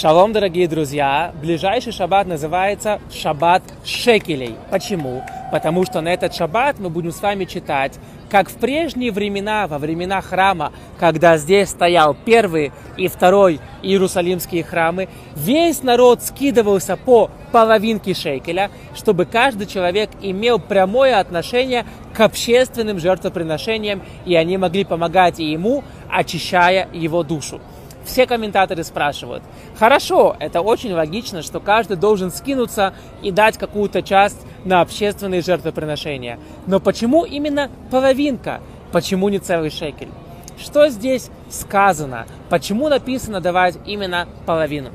Шалом, дорогие друзья! Ближайший шаббат называется шаббат шекелей. Почему? Потому что на этот шаббат мы будем с вами читать, как в прежние времена, во времена храма, когда здесь стоял первый и второй иерусалимские храмы, весь народ скидывался по половинке шекеля, чтобы каждый человек имел прямое отношение к общественным жертвоприношениям, и они могли помогать ему, очищая его душу все комментаторы спрашивают, хорошо, это очень логично, что каждый должен скинуться и дать какую-то часть на общественные жертвоприношения. Но почему именно половинка? Почему не целый шекель? Что здесь сказано? Почему написано давать именно половину?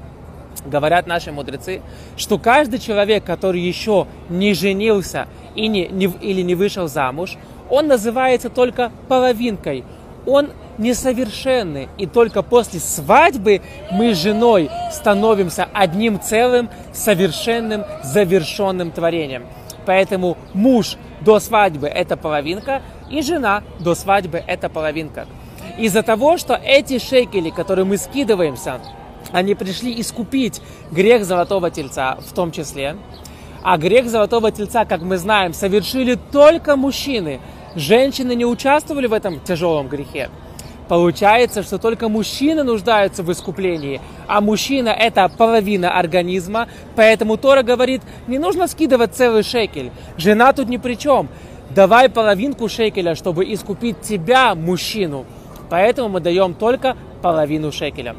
Говорят наши мудрецы, что каждый человек, который еще не женился и не, не, или не вышел замуж, он называется только половинкой. Он несовершенны. И только после свадьбы мы с женой становимся одним целым, совершенным, завершенным творением. Поэтому муж до свадьбы – это половинка, и жена до свадьбы – это половинка. Из-за того, что эти шекели, которые мы скидываемся, они пришли искупить грех золотого тельца в том числе. А грех золотого тельца, как мы знаем, совершили только мужчины. Женщины не участвовали в этом тяжелом грехе. Получается, что только мужчины нуждаются в искуплении, а мужчина – это половина организма, поэтому Тора говорит, не нужно скидывать целый шекель, жена тут ни при чем. Давай половинку шекеля, чтобы искупить тебя, мужчину. Поэтому мы даем только половину шекеля.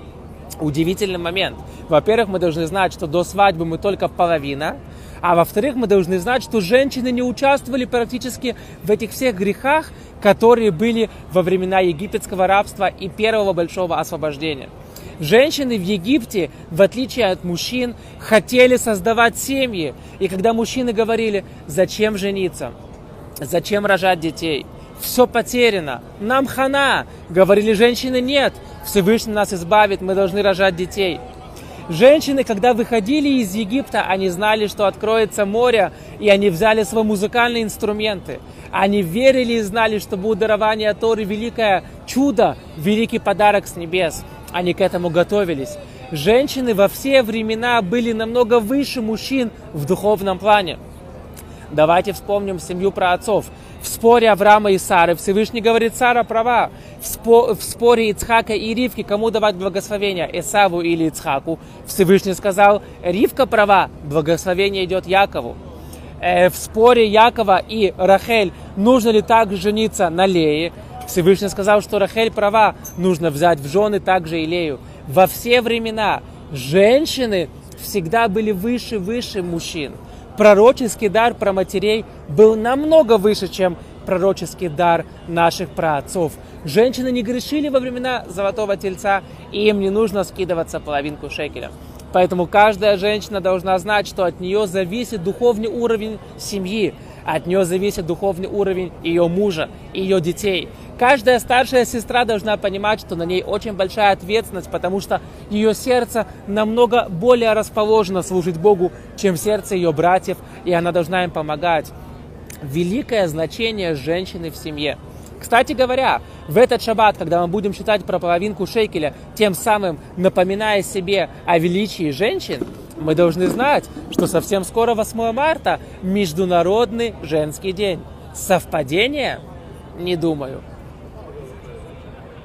Удивительный момент. Во-первых, мы должны знать, что до свадьбы мы только половина – а во-вторых, мы должны знать, что женщины не участвовали практически в этих всех грехах, которые были во времена египетского рабства и первого большого освобождения. Женщины в Египте, в отличие от мужчин, хотели создавать семьи. И когда мужчины говорили, зачем жениться, зачем рожать детей, все потеряно, нам хана, говорили женщины, нет, Всевышний нас избавит, мы должны рожать детей – Женщины, когда выходили из Египта, они знали, что откроется море, и они взяли свои музыкальные инструменты. Они верили и знали, что будет дарование Торы великое чудо, великий подарок с небес. Они к этому готовились. Женщины во все времена были намного выше мужчин в духовном плане. Давайте вспомним семью про отцов. В споре Авраама и Сары Всевышний говорит, Сара права. В, спо, в споре Ицхака и Ривки, кому давать благословение, Исаву или Ицхаку, Всевышний сказал, Ривка права, благословение идет Якову. Э, в споре Якова и Рахель, нужно ли также жениться на Лее, Всевышний сказал, что Рахель права, нужно взять в жены также и Лею. Во все времена женщины всегда были выше-выше мужчин пророческий дар про матерей был намного выше, чем пророческий дар наших праотцов. Женщины не грешили во времена Золотого Тельца, и им не нужно скидываться половинку шекеля. Поэтому каждая женщина должна знать, что от нее зависит духовный уровень семьи, от нее зависит духовный уровень ее мужа и ее детей. Каждая старшая сестра должна понимать, что на ней очень большая ответственность, потому что ее сердце намного более расположено служить Богу, чем сердце ее братьев, и она должна им помогать. Великое значение женщины в семье. Кстати говоря, в этот шаббат, когда мы будем читать про половинку шекеля, тем самым напоминая себе о величии женщин, мы должны знать, что совсем скоро 8 марта Международный женский день. Совпадение? Не думаю.